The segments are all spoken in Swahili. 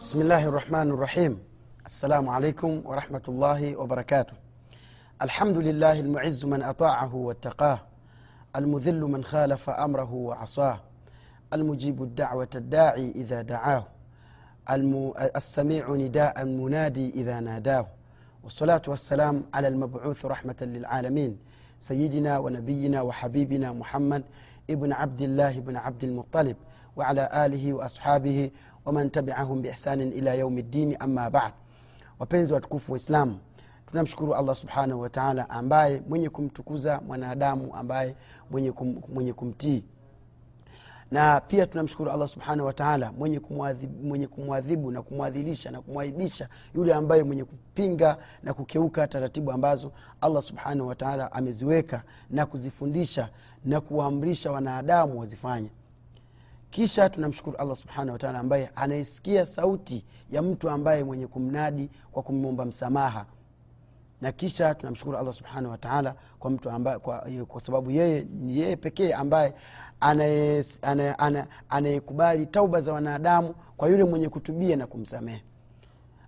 بسم الله الرحمن الرحيم السلام عليكم ورحمة الله وبركاته الحمد لله المعز من أطاعه واتقاه المذل من خالف أمره وعصاه المجيب الدعوة الداعي إذا دعاه الم... السميع نداء المنادي إذا ناداه والصلاة والسلام على المبعوث رحمة للعالمين سيدنا ونبينا وحبيبنا محمد ابن عبد الله بن عبد المطلب وعلى آله وأصحابه waman tabiahum biihsanin ila yaumi ddini ama bad. Wapenzi watukufu waislamu tunamshukuru allah subhanahu wataala ambaye mwenye kumtukuza mwanadamu ambaye mwenye, kum, mwenye kumtii. Na pia tunamshukuru allah subhanahu wataala mwenye mwenye kumwadhibu na kumwadhilisha na kumwaibisha yule ambaye mwenye kupinga na kukeuka taratibu ambazo allah subhanahu wataala ameziweka na kuzifundisha na kuwaamrisha wanadamu wazifanye kisha tunamshukuru allah subhanahu wataala ambaye anaisikia sauti ya mtu ambaye mwenye kumnadi kwa kumwomba msamaha. Na kisha tunamshukuru allah subhanahu wataala kwa mtu ambaye, kwa, kwa sababu yeye ni yeye pekee ambaye anayekubali tauba za wanadamu kwa yule mwenye kutubia na kumsamehe.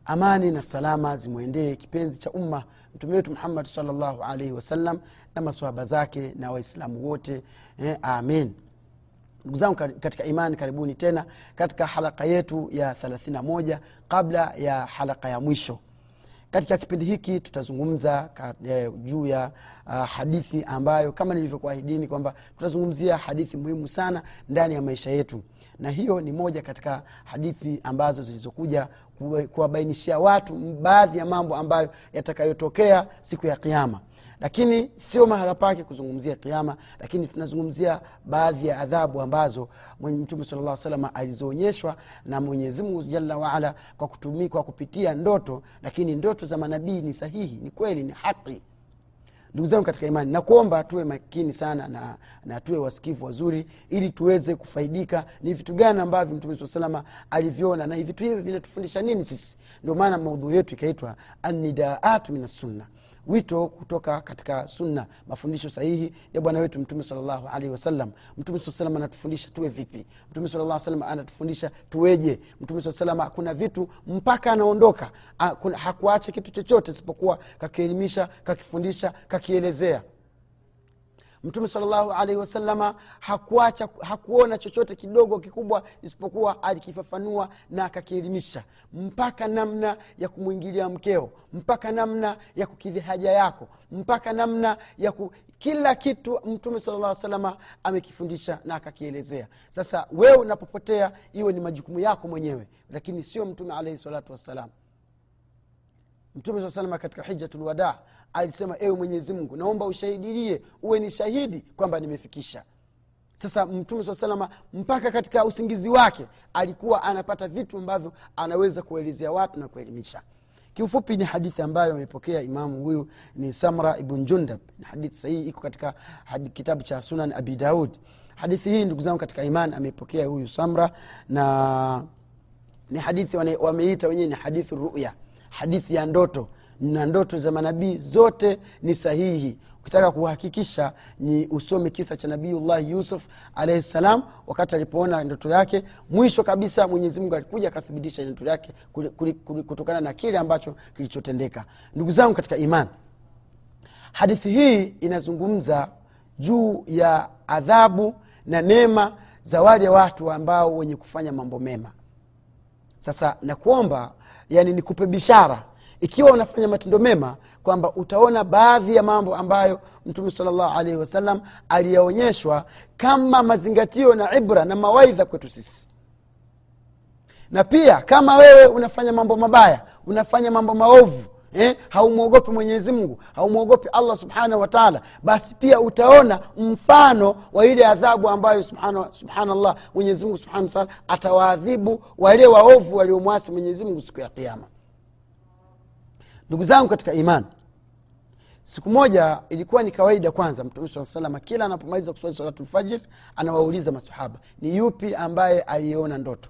Amani na salama zimwendee kipenzi cha umma mtume wetu muhammadi salllahu alaihi wasallam na masohaba zake na waislamu wote eh, amin ndugu zangu katika imani karibuni tena katika halaka yetu ya 31 kabla ya halaka ya mwisho. Katika kipindi hiki tutazungumza eh, juu ya hadithi ambayo kama nilivyokuahidini kwamba tutazungumzia hadithi muhimu sana ndani ya maisha yetu. Na hiyo ni moja katika hadithi ambazo zilizokuja kuwabainishia watu baadhi ya mambo ambayo yatakayotokea siku ya kiama lakini sio mahala pake kuzungumzia kiama lakini tunazungumzia baadhi ya adhabu ambazo mtume sala lla salama alizoonyeshwa na mwenyezimungu jalla waala kwa, kutumi, kwa kupitia ndoto. Lakini ndoto za manabii ni sahihi ni kweli ni haqi ndugu zangu katika imani nakuomba tuwe makini sana na, na tuwe wasikivu wazuri ili tuweze kufaidika. Ni vitu gani ambavyo mtume saa salama alivyoona na vitu hivi vinatufundisha nini sisi? Ndio maana maudhui yetu ikaitwa anidaatu min assunna wito kutoka katika sunna mafundisho sahihi ya bwana wetu mtume salllahu alaihi wasallam. Mtume saa salam anatufundisha tuwe vipi? Mtume salllah salam anatufundisha tuweje? Mtume saa salam kuna vitu mpaka anaondoka. Hakuacha kitu chochote isipokuwa kakielimisha kakifundisha kakielezea mtume salllahu alaihi wasalama hakuacha hakuona chochote kidogo kikubwa isipokuwa alikifafanua na akakielimisha. Mpaka namna ya kumwingilia mkeo mpaka namna ya kukidhi haja yako mpaka namna ya ku, kila kitu mtume salllah salama amekifundisha na akakielezea. Sasa wewe unapopotea iwe ni majukumu yako mwenyewe lakini sio mtume alaihi salatu wassalam. Mtume saa salama katika hijatulwadaa alisema ewe mwenyezi mungu naomba ushahidilie uwe ni shahidi kwamba nimefikisha. Sasa mtume saa salama mpaka katika usingizi wake alikuwa anapata vitu ambavyo anaweza kuelezea watu na kuelimisha. Kiufupi ni hadithi ambayo amepokea imamu huyu ni samra ibn jundab. Ni hadithi sahihi iko katika kitabu cha sunan abi daud. Hadithi hii ndugu zangu katika iman amepokea huyu samra na ni hadithi wameita wenyewe ni hadithi ruya hadithi ya ndoto na ndoto za manabii zote ni sahihi. Ukitaka kuhakikisha ni usome kisa cha nabiullahi yusuf alaihi salam wakati alipoona ndoto yake mwisho kabisa mwenyezimungu alikuja akathibitisha ndoto yake kutokana na kile ambacho kilichotendeka. Ndugu zangu katika iman hadithi hii inazungumza juu ya adhabu na neema za wale watu ambao wenye kufanya mambo mema. Sasa nakuomba yani nikupe bishara ikiwa unafanya matendo mema kwamba utaona baadhi ya mambo ambayo mtume salllah alaihi wasallam aliyaonyeshwa kama mazingatio na ibra na mawaidha kwetu sisi. Na pia kama wewe unafanya mambo mabaya unafanya mambo maovu eh, haumwogopi mwenyezi mungu haumwogopi allah subhanahu wataala basi pia utaona mfano wa ile adhabu ambayo subhanallah mwenyezimungu subhanahu wataala atawaadhibu wale waovu waliomwasi mwenyezimungu siku ya kiama ndugu zangu katika imani siku moja ilikuwa ni kawaida kwanza mtume saa salama kila anapomaliza kuswali salatu lfajir anawauliza masahaba ni yupi ambaye aliyeona ndoto?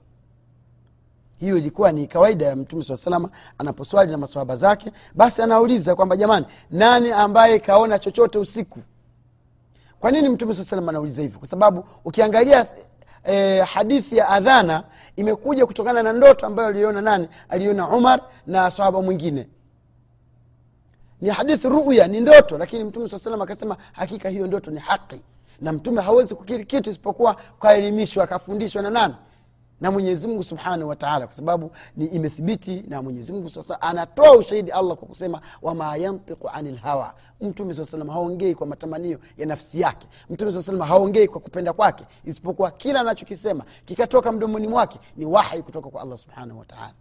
Hiyo ilikuwa ni kawaida ya mtume saa salama anaposwali na masahaba zake basi anauliza kwamba jamani nani ambaye kaona chochote usiku? Kwa nini mtume saa salama anauliza hivyo? Kwa sababu ukiangalia e, hadithi ya adhana imekuja kutokana na ndoto ambayo aliona nani? Aliona umar na sahaba mwingine ni hadithi ruya ni ndoto. Lakini mtume saa salam akasema hakika hiyo ndoto ni haki. Na mtume hawezi kukiri kitu isipokuwa kaelimishwa akafundishwa na nani? Na mwenyezimngu subhanahu wataala kwa sababu ni imethibiti na mwenyezimungu sasa anatoa ushahidi allah kwa kusema wama yantiku ani lhawa mtume saa salam haongei kwa matamanio ya nafsi yake. Mtume saa salam haongei kwa kupenda kwake isipokuwa kila anachokisema kikatoka mdomoni mwake ni wahi kutoka kwa allah subhanahu wataala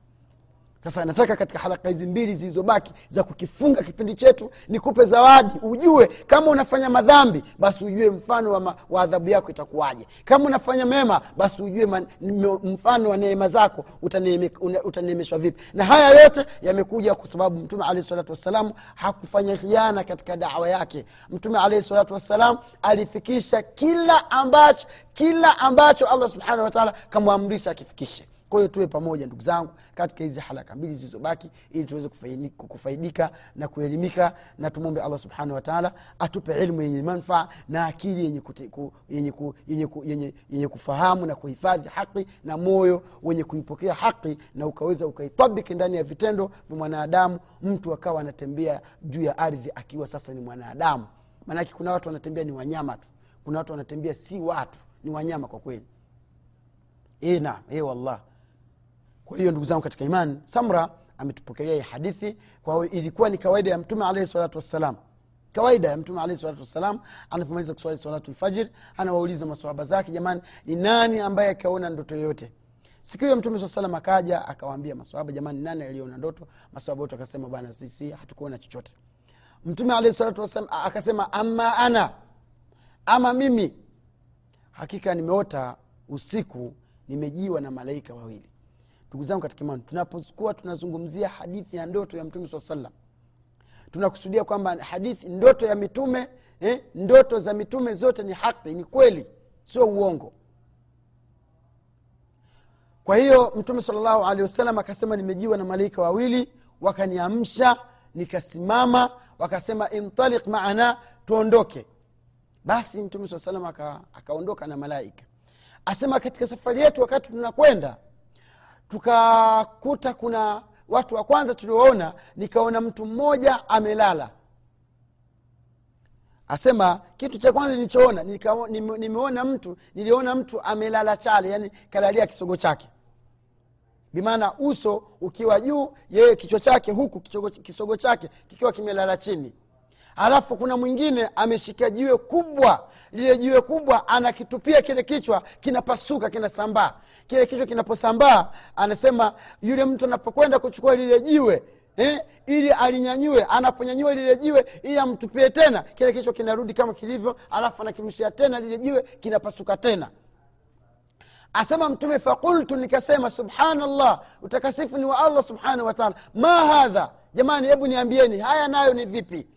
sasa nataka katika haraka hizi mbili zilizobaki za kukifunga kipindi chetu nikupe zawadi ujue kama unafanya madhambi basi ujue mfano wa, ma, wa adhabu yako itakuwaje. Kama unafanya mema basi ujue man, mfano wa neema zako utaneemeshwa vipi. Na haya yote yamekuja kwa sababu mtume alehi salatu wassalam hakufanya khiana katika dawa yake. Mtume alehi salatu wassalam alifikisha kila ambacho kila ambacho allah subhanahu wataala kamwamrisha akifikishe kwa hiyo tuwe pamoja ndugu zangu katika hizi halaka mbili zilizobaki ili tuweze kufaidika na kuelimika na tumwombe allah subhanahu wataala atupe ilmu yenye manfaa na akili yenye, kute, ku, yenye, ku, yenye, ku, yenye, yenye kufahamu na kuhifadhi haqi na moyo wenye kuipokea haqi na ukaweza ukaitabiki ndani ya vitendo vya mwanadamu mtu akawa anatembea juu ya ardhi akiwa sasa ni mwanadamu. Maanake kuna watu wanatembea ni wanyama tu. Kuna watu wanatembea si watu ni wanyama kwa kweli. E, na e, wallah kwa hiyo ndugu zangu katika imani samra ametupokelea hii hadithi kwa ilikuwa ni kawaida ya mtume alaihi salatu wassalam. Kawaida ya mtume alaihi salatu wassalam anapomaliza kuswali salatu lfajir anawauliza masoaba zake jamani ni nani ambaye akaona ndoto yoyote? Siku hiyo mtume saa salam akaja akawaambia maswahaba jamani nani aliona ndoto? Maswahaba wote akasema bwana sisi hatukuona chochote. Mtume alahi salatu wasalam akasema ama ana ama mimi? Hakika nimeota usiku nimejiwa na malaika wawili ndugu zangu katika imani tunapokuwa tunazungumzia hadithi ya ndoto ya mtume saa salam tunakusudia kwamba hadithi ndoto ya mitume eh, ndoto za mitume zote ni haki ni kweli sio uongo. Kwa hiyo mtume salllahu alehi wasalam akasema nimejiwa na malaika wawili wakaniamsha nikasimama wakasema intalik maana tuondoke. Basi mtume saa salam akaondoka na malaika. Asema katika safari yetu wakati tunakwenda tukakuta kuna watu wa kwanza tulioona nikaona mtu mmoja amelala. Asema kitu cha kwanza nilichoona nime, nimeona mtu niliona mtu amelala chale yani kalalia kisogo chake. Bimaana uso ukiwa juu yeye kichwa chake huku kisogo chake kikiwa kimelala chini alafu kuna mwingine ameshika jiwe kubwa. Lile jiwe kubwa anakitupia kile kichwa kinapasuka kinasambaa. Kile kichwa kinaposambaa anasema yule mtu anapokwenda kuchukua lile jiwe eh, ili alinyanyue anaponyanyua lile jiwe ili amtupie tena kile kichwa kinarudi kama kilivyo alafu anakirushia tena lile jiwe kinapasuka tena. Asema mtume fakultu nikasema subhanallah utakasifu ni wa allah subhanahu wataala ma hadha? Jamani hebu niambieni haya nayo ni vipi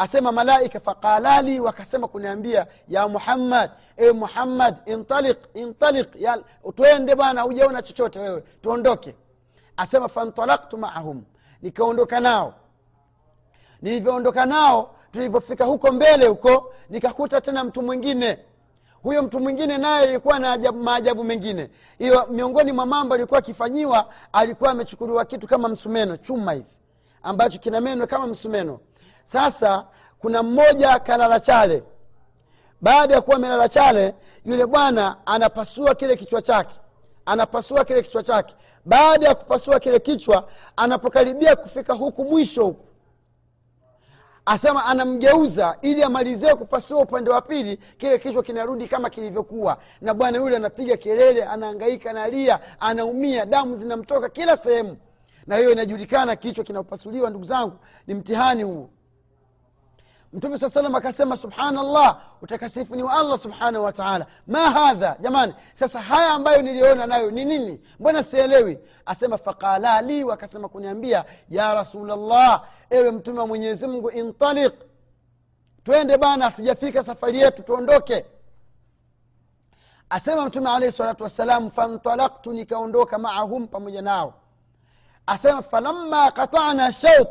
asema malaika faqalali wakasema kuniambia ya muhammad e muhammad intaliq intaliq ya, twende bwana hujaona chochote wewe tuondoke. Asema fantalaktu maahum nikaondoka nao. Nilivyoondoka nao tulivyofika huko mbele huko nikakuta tena mtu mwingine. Huyo mtu mwingine naye ilikuwa na ajabu, maajabu mengine. Hiyo miongoni mwa mambo alikuwa akifanyiwa alikuwa amechukuliwa kitu kama msumeno chuma hivi ambacho kina meno kama msumeno sasa kuna mmoja kalala chale. Baada ya kuwa amelala chale yule bwana anapasua kile kichwa chake. Anapasua kile kichwa chake. Baada ya kupasua kile kichwa anapokaribia kufika huku mwisho huku asema anamgeuza ili amalizie kupasua upande wa pili kile kichwa kinarudi kama kilivyokuwa. Na bwana yule anapiga kelele anaangaika analia anaumia damu zinamtoka kila sehemu. Na hiyo inajulikana kichwa kinapasuliwa ndugu zangu ni mtihani huo mtume saa salam akasema subhanallah utakasifu ni wa allah subhanahu wataala ma hadha? Jamani sasa haya ambayo niliona nayo ni nini? Mbona sielewi? Asema faqala li wakasema kuniambia ya rasulllah ewe mtume wa mwenyezi mungu intalik twende bana hatujafika safari yetu tuondoke. Asema mtume alaihi salatu wassalam fantalaktu nikaondoka maahum pamoja nao. Asema falamma katana shaut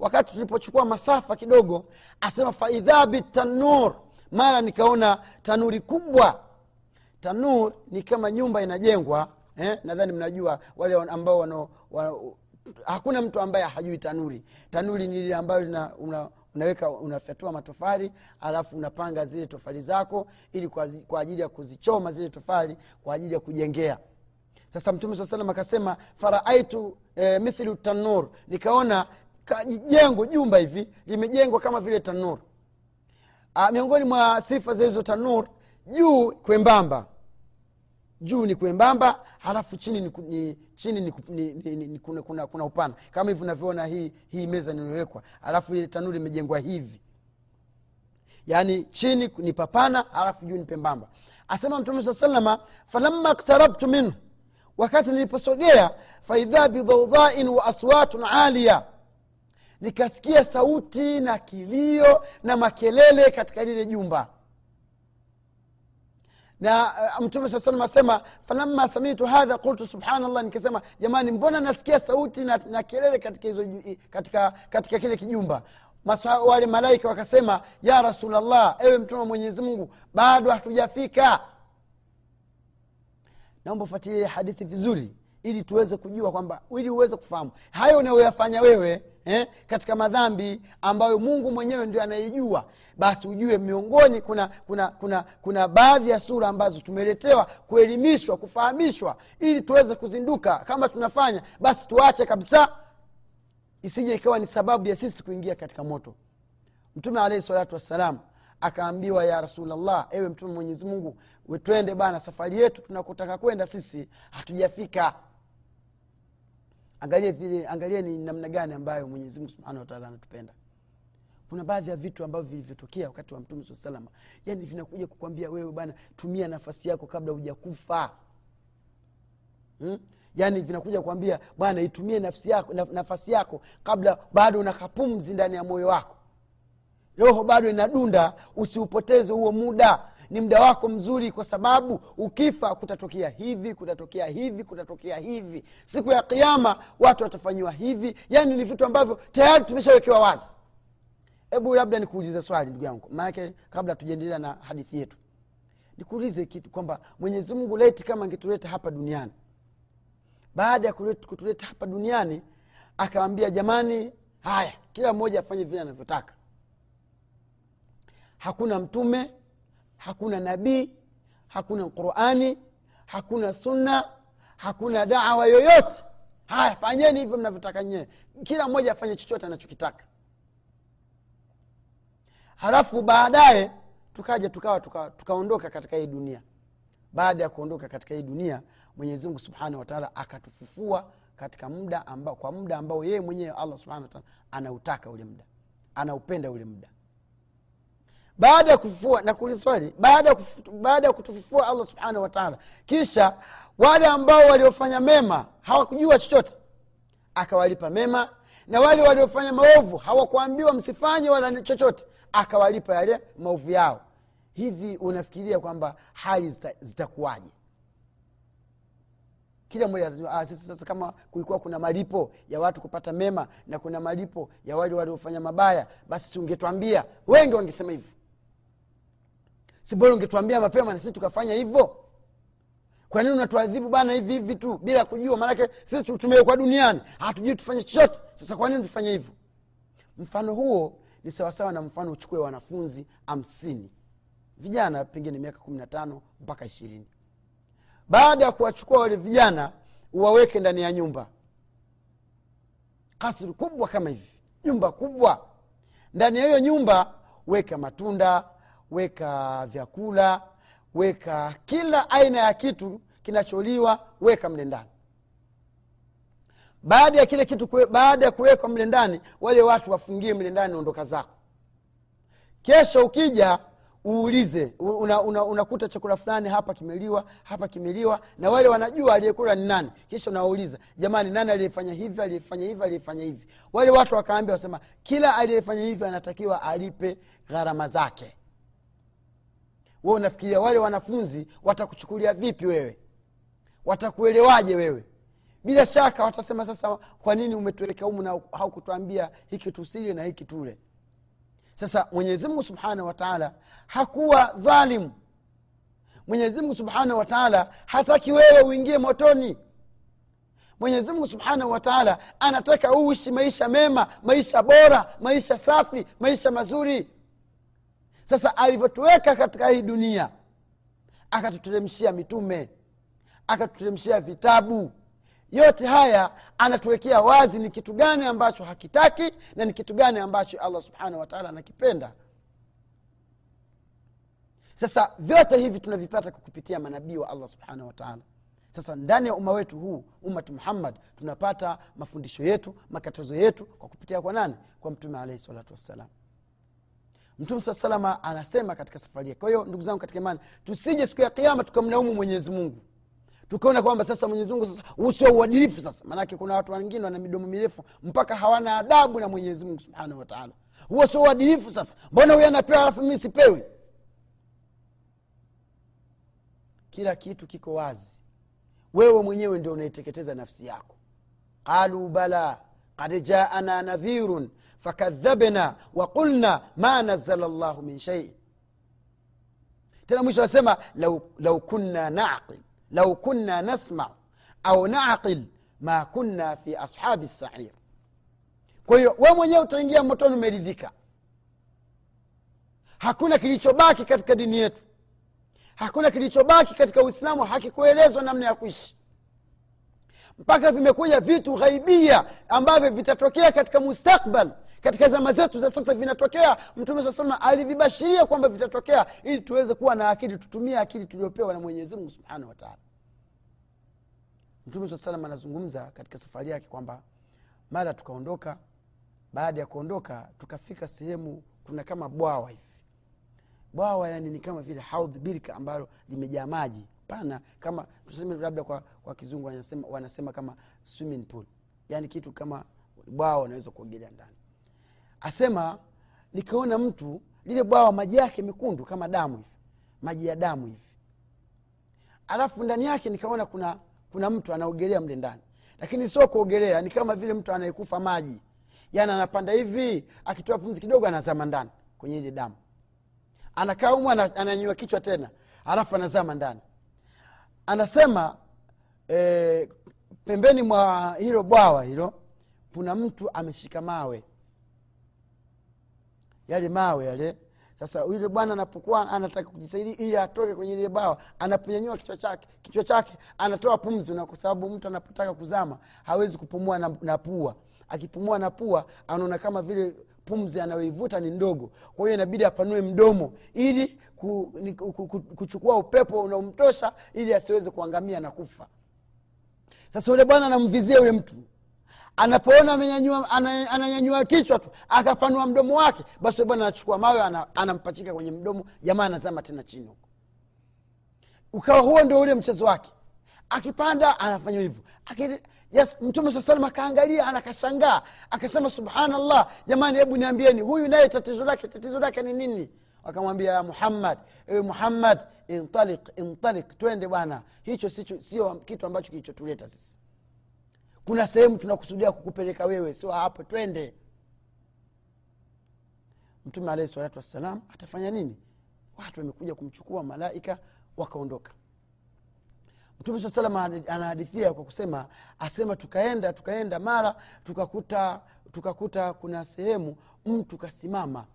wakati tulipochukua masafa kidogo asema faidha bitanur mara nikaona tanuri kubwa. Tanur ni kama nyumba inajengwa eh? nadhani mnajua wale ambao wano, wano, hakuna mtu ambaye hajui tanuri. Tanuri ni lile ambayo lina, una, unaweka unafyatua matofali alafu unapanga zile tofali zako ili kwa, zi- kwa ajili ya kuzichoma zile tofali kwa ajili ya kujengea. Sasa mtume saa salam akasema faraaitu e, mithlu tanur nikaona ka- jengo jumba hivi limejengwa kama vile tanur. Ah, miongoni mwa sifa za tanur juu kwembamba. Juu ni kwembamba halafu chini ni, ni, chini ni, ni, ni, ni, kuna, kuna, kuna upana. Kama hivi unavyoona hii, hii meza nilowekwa halafu ile tanuri imejengwa hivi. Yaani chini ni papana halafu juu ni pembamba. Asema mtume saa salama falamma ktarabtu minhu wakati niliposogea faidha bidhaudhain wa aswatun alia nikasikia sauti na kilio na makelele katika lile jumba. Na uh, mtume saa salam asema falamma samitu hadha qultu subhanallah. Nikasema jamani mbona nasikia sauti na, na kelele katika, hizo, katika, katika kile kijumba? Maswa, wale malaika wakasema ya rasulllah ewe mtume wa mwenyezi mungu bado hatujafika. Naomba ufuatilie hadithi vizuri ili tuweze kujua kwamba ili uweze kufahamu. Hayo unayoyafanya wewe eh, katika madhambi ambayo mungu mwenyewe ndio anaijua. Basi ujue miongoni kuna kuna kuna kuna baadhi ya sura ambazo tumeletewa kuelimishwa kufahamishwa ili tuweze kuzinduka kama tunafanya. Basi tuache kabisa isije ikawa ni sababu ya sisi kuingia katika moto. Mtume alaihi salatu wassalam akaambiwa ya rasulllah ewe mtume mwenyezi mungu twende bana safari yetu tunakotaka kwenda sisi hatujafika angalie vile angalie ni namna gani ambayo mwenyezi mungu subhanahu wataala anatupenda. Kuna baadhi ya vitu ambavyo vilivyotokea wakati wa mtume salama yani vinakuja kukwambia wewe bana tumia nafasi yako kabla hujakufa. Hmm? yani vinakuja kukwambia bwana itumie nafsi yako, naf- nafasi yako kabla bado una kapumzi ndani ya moyo wako. Roho bado inadunda usiupoteze huo muda ni muda wako mzuri kwa sababu ukifa kutatokea hivi kutatokea hivi kutatokea hivi. Siku ya kiama watu watafanyiwa hivi. Yaani ni vitu ambavyo tayari tumeshawekewa wazi. Hebu labda nikuulize swali ndugu yangu. Maanake kabla tujaendelea na hadithi yetu nikuulize kitu kwamba mwenyezi mungu leti kama angetuleta hapa duniani baada ya kutuleta hapa duniani akawambia jamani haya kila mmoja afanye vile anavyotaka. Hakuna mtume hakuna nabii hakuna qurani hakuna sunna hakuna dawa yoyote. Haya fanyeni hivyo mnavyotaka nyewe kila mmoja afanye chochote anachokitaka. Halafu baadaye tukaja tukawa tuka- tukaondoka katika hii dunia. Baada ya kuondoka katika hii dunia mwenyezi mungu subhanahu wataala akatufufua katika muda amba, kwa muda ambao yeye mwenyewe allah subhanahu wataala anautaka ule muda. Anaupenda ule muda baada ya kufufua nakuli swali baada ya kutufufua allah subhanahu wataala kisha wale ambao waliofanya mema hawakujua chochote. Akawalipa mema na wale waliofanya maovu hawakuambiwa msifanye wala chochote. Akawalipa yale maovu yao. Hivi unafikiria kwamba hali zita- kila ah, sisi sasa kama kulikuwa kuna malipo ya watu kupata mema na kuna malipo ya wale waliofanya mabaya basi si ungetwambia wengi wangesema hivyo si bora ungetwambia mapema na sisi tukafanya hivyo? Kwa nini unatuadhibu bana hivi hivi tu bila kujua? Maanake sisi tu- tumewekwa duniani. Hatujui tufanye chochote. Sasa kwa nini tufanye hivyo? Mfano huo ni sawasawa na mfano uchukue wanafunzi hamsini. Vijana pengine miaka kumi na tano mpaka ishirini. Baada ya kuwachukua wale vijana uwaweke ndani ya nyumba. Kasri kubwa kama hivi. Nyumba kubwa. Ndani ya hiyo nyumba weka matunda weka vyakula weka kila aina ya kitu kinacholiwa weka mle ndani. Baada ya kile kitu kwe, baada ya kuwekwa mle ndani wale watu wafungie mle ndani ondoka zako. Kesho ukija uulize unakuta una, una, chakula fulani hapa kimeliwa hapa kimeliwa na wale wanajua aliyekula ni nani. Kisha unawauliza jamani nani aliyefanya hivi aliyefanya hivi aliyefanya hivi? Wale watu wakaambia wasema kila aliyefanya hivi anatakiwa alipe gharama zake we unafikiria wale wanafunzi watakuchukulia vipi wewe? Watakuelewaje wewe? Bila shaka watasema sasa kwa nini umetuweka humu na haukutwambia hiki tusile na hiki tule? Sasa mwenyezimungu subhanahu wataala hakuwa dhalimu. Mwenyezimngu subhanahu wataala hataki wewe uingie motoni. Mwenyezimngu subhanahu wataala anataka uishi maisha mema maisha bora maisha safi maisha mazuri sasa alivyotuweka katika hii dunia akatuteremshia mitume akatuteremshia vitabu. Yote haya anatuwekea wazi ni kitu gani ambacho hakitaki na ni kitu gani ambacho allah subhanahu wataala anakipenda. Sasa vyote hivi tunavipata kwa kupitia manabii wa allah subhanahu wataala sasa ndani ya umma wetu huu ummati muhammad tunapata mafundisho yetu makatazo yetu kwa kupitia kwa nani? Kwa mtume alaihi salatu wassalam mtume saa salama anasema katika safari yake. Kwa hiyo ndugu zangu katika imani tusije siku ya kiama tukamlaumu mwenyezi mungu. Tukaona kwamba sasa mwenyezi mungu sasa usio uadilifu sasa. Maanake kuna watu wengine wana midomo mirefu mpaka hawana adabu na mwenyezi mungu subhanahu wataala huo sio uadilifu sasa. Mbona huyo anapewa alafu mii sipewi? Kila kitu kiko wazi. Wewe mwenyewe ndio unaiteketeza nafsi yako. Qalu bala kad jaana nadhirun fakadhabna waqulna ma nazala llahu min shei tena mwisho anasema lau, lau kunna naqil lau kunna nasma au naqil ma kunna fi ashabi sair. Kwa hiyo we mwenyewe utaingia motoni umeridhika. Hakuna kilichobaki katika dini yetu. Hakuna kilichobaki katika uislamu hakikuelezwa namna ya kuishi. Mpaka vimekuja vitu ghaibia ambavyo vitatokea katika mustakbal katika zama zetu za sasa vinatokea mtume saa salama alivibashiria kwamba vitatokea ili tuweze kuwa na akili tutumie akili tuliopewa na mwenyezi mungu subhanahu wataala mtume saa salama anazungumza katika safari yake kwamba mara tukaondoka baada ya kuondoka tukafika sehemu kuna kama bwawa hivi. Bwawa yani ni kama vile haudh birka ambalo limejaa maji pana kama tuseme labda kwa, kwa kizungu wanasema, wanasema kama swimming pool. Yani kitu kama bwawa unaweza kuogelea ndani asema nikaona mtu lile bwawa maji yake mekundu kama damu hivi. Maji ya damu hivi. Alafu ndani yake nikaona kuna kuna mtu anaogelea mle ndani. Lakini sio kuogelea ni kama vile mtu anayekufa maji. Yani anapanda hivi akitoa pumzi kidogo anazama ndani kwenye ile damu. Anakaa umu ananyua kichwa tena alafu anazama ndani. Anasema e, pembeni mwa hilo bwawa hilo kuna mtu ameshika mawe yale mawe yale. Sasa yule bwana anapokuwa anataka kujisaidia ili atoke kwenye ile bawa anaponyanyua kichwa chake kichwa chake anatoa pumzi na kwa sababu mtu anapotaka kuzama hawezi kupumua na, na pua. Akipumua na pua anaona kama vile pumzi anayoivuta ni ndogo. Kwa hiyo inabidi apanue mdomo ili ku, ni, ku, ku, kuchukua upepo unaomtosha ili asiweze kuangamia na kufa. Sasa yule bwana anamvizia yule mtu anapoona ananyanyua kichwa tu akapanua mdomo wake basi bwana anachukua mawe anampachika kwenye mdomo. Jamaa anazama tena chini huko. Ukawa huo ndio ule mchezo wake. Akipanda anafanya hivyo. Yes, mtume saa salam akaangalia anakashangaa. Akasema subhanallah jamani hebu niambieni huyu naye tatizo lake tatizo lake ni nini? Wakamwambia muhammad ewe muhammad intalik intalik twende bwana. Hicho sio kitu ambacho kilichotuleta sisi kuna sehemu tunakusudia kukupeleka wewe sio hapo twende. Mtume alahi salatu wassalam atafanya nini? Watu wamekuja kumchukua malaika wakaondoka. Mtume saa salam anahadithia kwa kusema asema tukaenda tukaenda mara tukakuta tukakuta kuna sehemu mtu kasimama.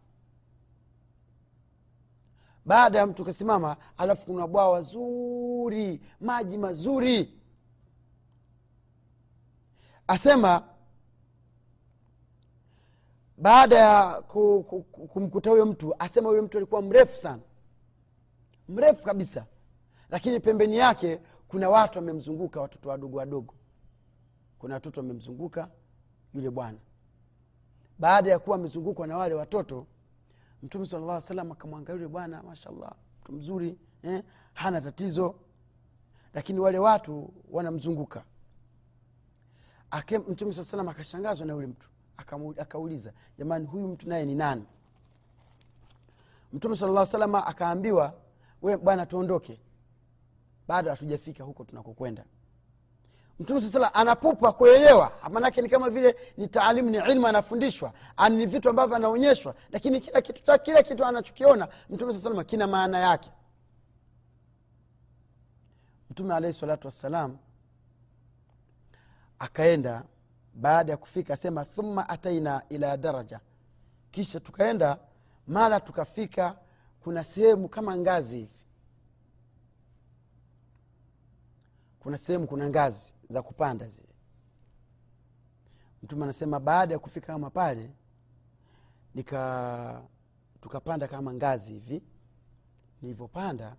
Baada ya mtu kasimama alafu kuna bwawa zuri maji mazuri asema baada ya kumkuta huyo mtu asema huyo mtu alikuwa mrefu sana. Mrefu kabisa. Lakini pembeni yake kuna watu wamemzunguka watoto wadogo wadogo. Kuna watoto wamemzunguka yule bwana. Baada ya kuwa amezungukwa na wale watoto mtume sala llah salam akamwangalia yule bwana mashallah mtu mzuri eh, hana tatizo. Lakini wale watu wanamzunguka mtume saa salam akashangazwa na yule mtu. Akauliza jamani huyu mtu naye ni nani? Mtume sala salama akaambiwa we bwana tuondoke. Bado hatujafika huko tunakokwenda. Mtume saa salam anapupa kuelewa. Maanake ni kama vile ni taalimu ni ilmu anafundishwa. Ni vitu ambavyo anaonyeshwa lakini kila kitu kila kitu anachokiona mtume saa salama kina maana yake. Mtume alaihi salatu wassalam akaenda baada ya kufika asema thumma ataina ila daraja. Kisha tukaenda mara tukafika kuna sehemu kama ngazi hivi. Kuna sehemu kuna ngazi za kupanda zile. Mtume anasema baada ya kufika kama pale nika tukapanda kama ngazi hivi. Nilivyopanda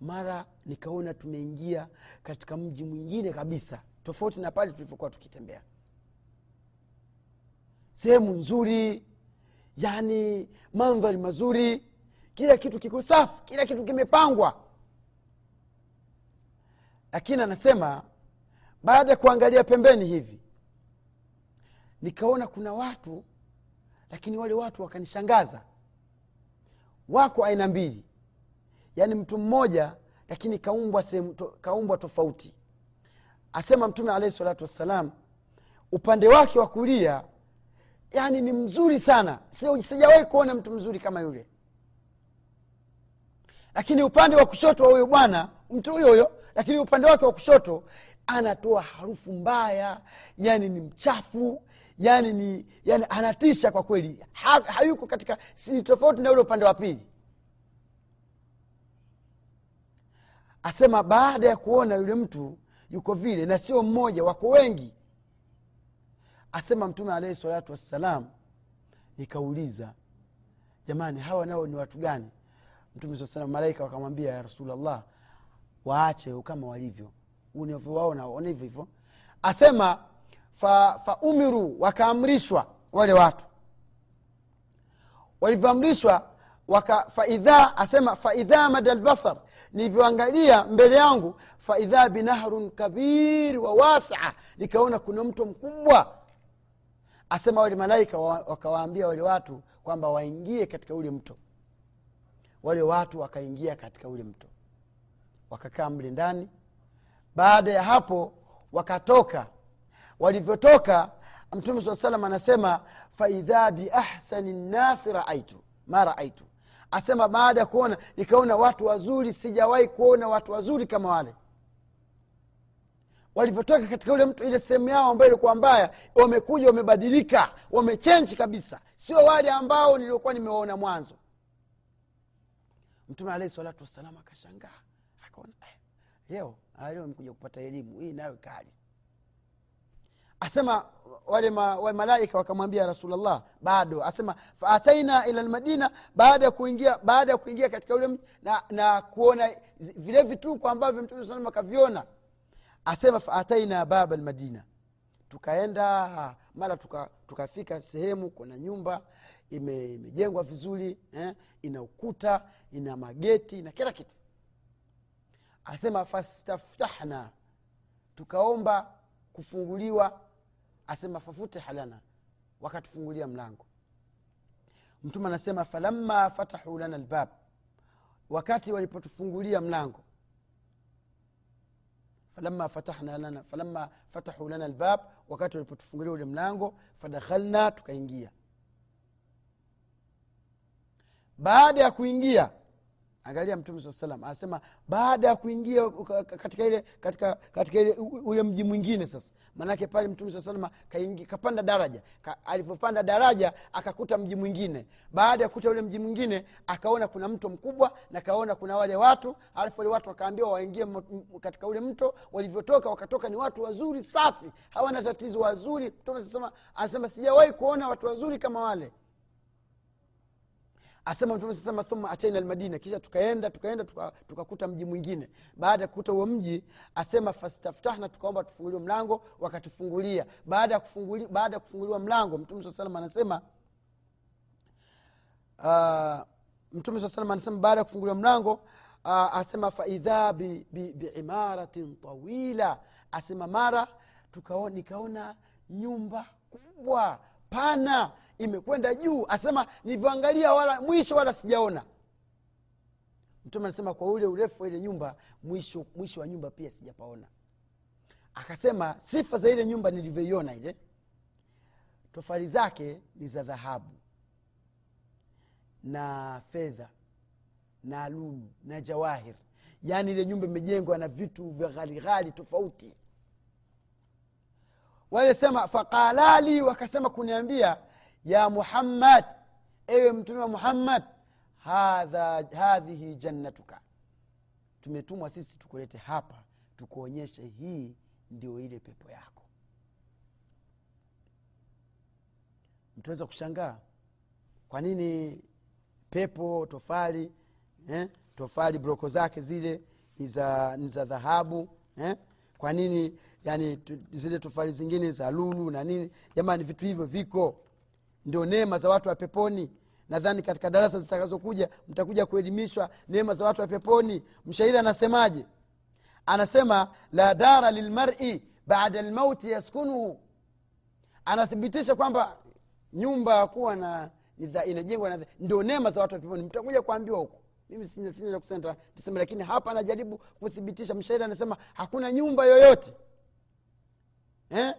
mara nikaona tumeingia katika mji mwingine kabisa tofauti na pale tulivyokuwa tukitembea. Sehemu nzuri yani mandhari mazuri kila kitu kiko safi kila kitu kimepangwa. Lakini anasema baada ya kuangalia pembeni hivi nikaona kuna watu lakini wale watu wakanishangaza. Wako aina mbili yaani mtu mmoja lakini kaumbwa kaumbwa tofauti asema mtume alaihi salatu wassalam upande wake wa kulia yani ni mzuri sana. Sijawahi kuona mtu mzuri kama yule. Lakini upande wa kushoto wa huyo bwana mtu huyo huyo lakini upande wake wa kushoto anatoa harufu mbaya yani ni mchafu yani ni yani anatisha kwa kweli. Ha, hayuko katika si tofauti na ule upande wa pili. Asema baada ya kuona yule mtu yuko vile na sio mmoja wako wengi. Asema mtume alaihi salatu wassalam nikauliza jamani hawa nao ni watu gani? Mtume saa salam malaika wakamwambia ya rasulllah waache kama walivyo. Unavyowaona waone hivyo hivyo. Asema fa, fa wakaamrishwa wale watu. Walivyoamrishwa waka faidha asema faidha mada lbasar nilivyoangalia mbele yangu faidha binahrun kabiri wa wasaa nikaona kuna mto mkubwa. Asema wale malaika wa- wakawaambia wale watu kwamba waingie katika ule mto. Wale watu wakaingia katika ule mto. Wakakaa mle ndani. Baada ya hapo wakatoka. Walivyotoka mtume saa salam anasema faidha biahsani nnasi raaitu. Ma raaitu asema baada ya kuona nikaona watu wazuri sijawahi kuona watu wazuri kama wale. Walivyotoka katika ule mtu ile sehemu yao ambayo ilikuwa mbaya wamekuja wamebadilika wamechenji kabisa. Sio wale ambao niliokuwa nimewaona mwanzo. Mtume alahi salatu wassalam akashangaa. Akaona eh, leo leo amekuja kupata elimu hii nayo kali asema wale ma, wale malaika wakamwambia rasulllah bado. Asema faataina ila lmadina baada ya kuingia baada ya kuingia katika ule na, na kuona vile vituko ambavyo mtume saa salam akaviona. Asema faataina baba lmadina tukaenda mara tukafika tuka tukafika sehemu kuna nyumba ime- imejengwa vizuri eh, ina ukuta ina mageti na kila kitu. Asema fastaftahna tukaomba kufunguliwa asema fafutiha lana wakatufungulia mlango. Mtume anasema falamma fatahu lana lbab wakati walipotufungulia mlango falamma fatahna lana falamma fatahu lana lbab wakati walipotufungulia ule mlango fadakhalna tukaingia. Baada ya kuingia angalia mtume saa salam anasema baada ya kuingia katika ile katika katika ile ule mji mwingine sasa. Maanake pale mtume saa salama kapanda daraja Ka, alivyopanda daraja akakuta mji mwingine. Baada ya kukuta ule mji mwingine akaona kuna mto mkubwa na kaona kuna wale watu alafu wale watu wakaambiwa waingie katika ule mto. Walivyotoka wakatoka ni watu wazuri safi hawana tatizo wazuri. Mtume saa salam anasema sijawahi kuona watu wazuri kama wale asema mtume thumma ataina almadina. Kisha tukaenda tukaenda tukakuta tuka mji mwingine. Baada ya kukuta huo mji asema fastaftahna tukaomba tufunguliwe mlango wakatufungulia. Baada ya kufunguli, baada kufunguliwa mlango mtume saa salam anasema uh, mtume saa salam anasema baada ya kufunguliwa mlango uh, asema faidha biimaratin bi, bi tawila. Asema mara tukaona, nikaona nyumba kubwa pana imekwenda juu asema nilivyoangalia wala mwisho wala sijaona. Mtume anasema kwa ule urefu wa ile nyumba mwisho mwisho wa nyumba pia sijapaona. Akasema sifa za ile nyumba nilivyoiona ile tofali zake ni za dhahabu na fedha na lulu na jawahir. Yaani ile nyumba imejengwa na vitu vya ghalighali tofauti. Walisema faqalali wakasema kuniambia ya muhammad ewe mtume wa muhammad hadhihi jannatuka tumetumwa sisi tukulete hapa tukuonyeshe hii ndio ile pepo yako mtaweza kushangaa kwa nini pepo tofali eh? tofali broko zake zile ni za dhahabu eh? kwa nini yani zile tofali zingine za lulu na nini jamani vitu hivyo viko ndio neema za watu wa peponi. Nadhani katika darasa zitakazokuja mtakuja kuelimishwa neema za watu wa peponi. Mshairi anasemaje? Anasema la dara lilmari bada lmauti yaskunuhu. Anathibitisha kwamba nyumba ya kuwa na inajengwa ndio neema za watu wa peponi. Mtakuja kuambiwa huko. Mimi sina lakini hapa anajaribu kuthibitisha. Mshairi anasema hakuna nyumba yoyote. Eh?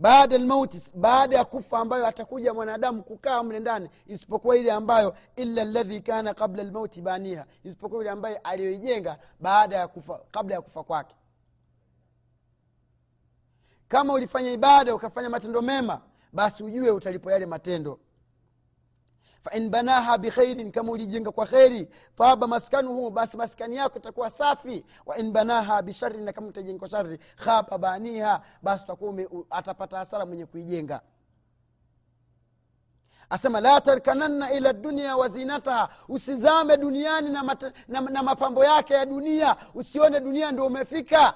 Baada lmauti baada ya kufa ambayo atakuja mwanadamu kukaa mle ndani isipokuwa ile ambayo illa ladhi kana qabla lmauti baniha isipokuwa ile ambayo aliyoijenga baada ya kufa kabla ya kufa kwake. Kama ulifanya ibada ukafanya matendo mema basi ujue utalipo yale matendo fain banaha bikhairin kama ulijenga kwa kheri taba maskanuhu basi maskani yako itakuwa safi. Wain banaha bisharin na kama utajenga kwa shari khaba baniha basi utakuwa atapata hasara mwenye kuijenga. Asema la tarkananna ila dunia wazinataha usizame duniani na, mat, na, na mapambo yake ya dunia. Usione dunia ndio umefika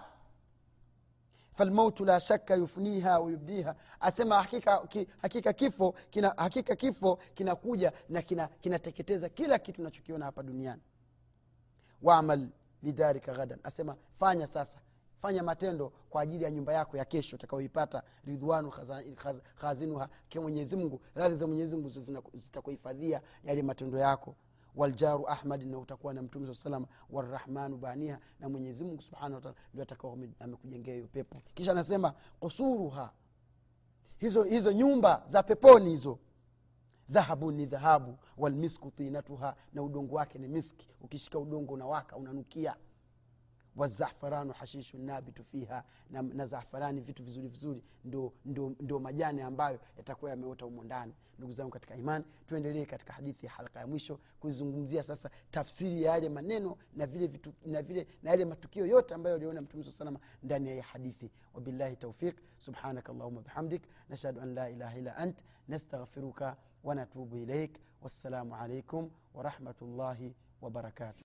falmautu la shaka yufniha wayubdiha asema hakika, ki, hakika kifo kina, hakika kifo kinakuja na kinateketeza kina kila kitu nachokiona hapa duniani. Wamal lidhalika ghadan. Asema fanya sasa fanya matendo kwa ajili ya nyumba yako ya kesho utakaoipata ridhwanu khazinuha ke mwenyezimngu radhi za mwenyezimngu zitakuhifadhia yale matendo yako waljaru ahmadi na utakuwa na mtume saa salama warahmanu baniha na mwenyezimungu subhanahu wataala ndio atakawa amekujengea hiyo pepo. Kisha anasema kusuruha hizo hizo nyumba za peponi hizo dhahabu ni dhahabu walmisku tinatuha na udongo wake ni miski. Ukishika udongo unawaka unanukia wazafaranu hashishu nabitu fiha na, na zafarani vitu vizuri vizuri ndo, ndo, ndo majani ambayo yatakuwa yameota humo ndani. Ndugu zangu katika imani tuendelee katika hadithi ya halka ya mwisho kuizungumzia sasa tafsiri ya yale maneno na vile vitu, na vile na yale matukio yote ambayo aliona mtume saa salama ndani ya hadithi. Wabillahi taufiq subhanaka allahuma bihamdik. Nashhadu an la ilaha illa ant. Nastaghfiruka ونتوب إليك والسلام عليكم ورحمة الله wabarakatuh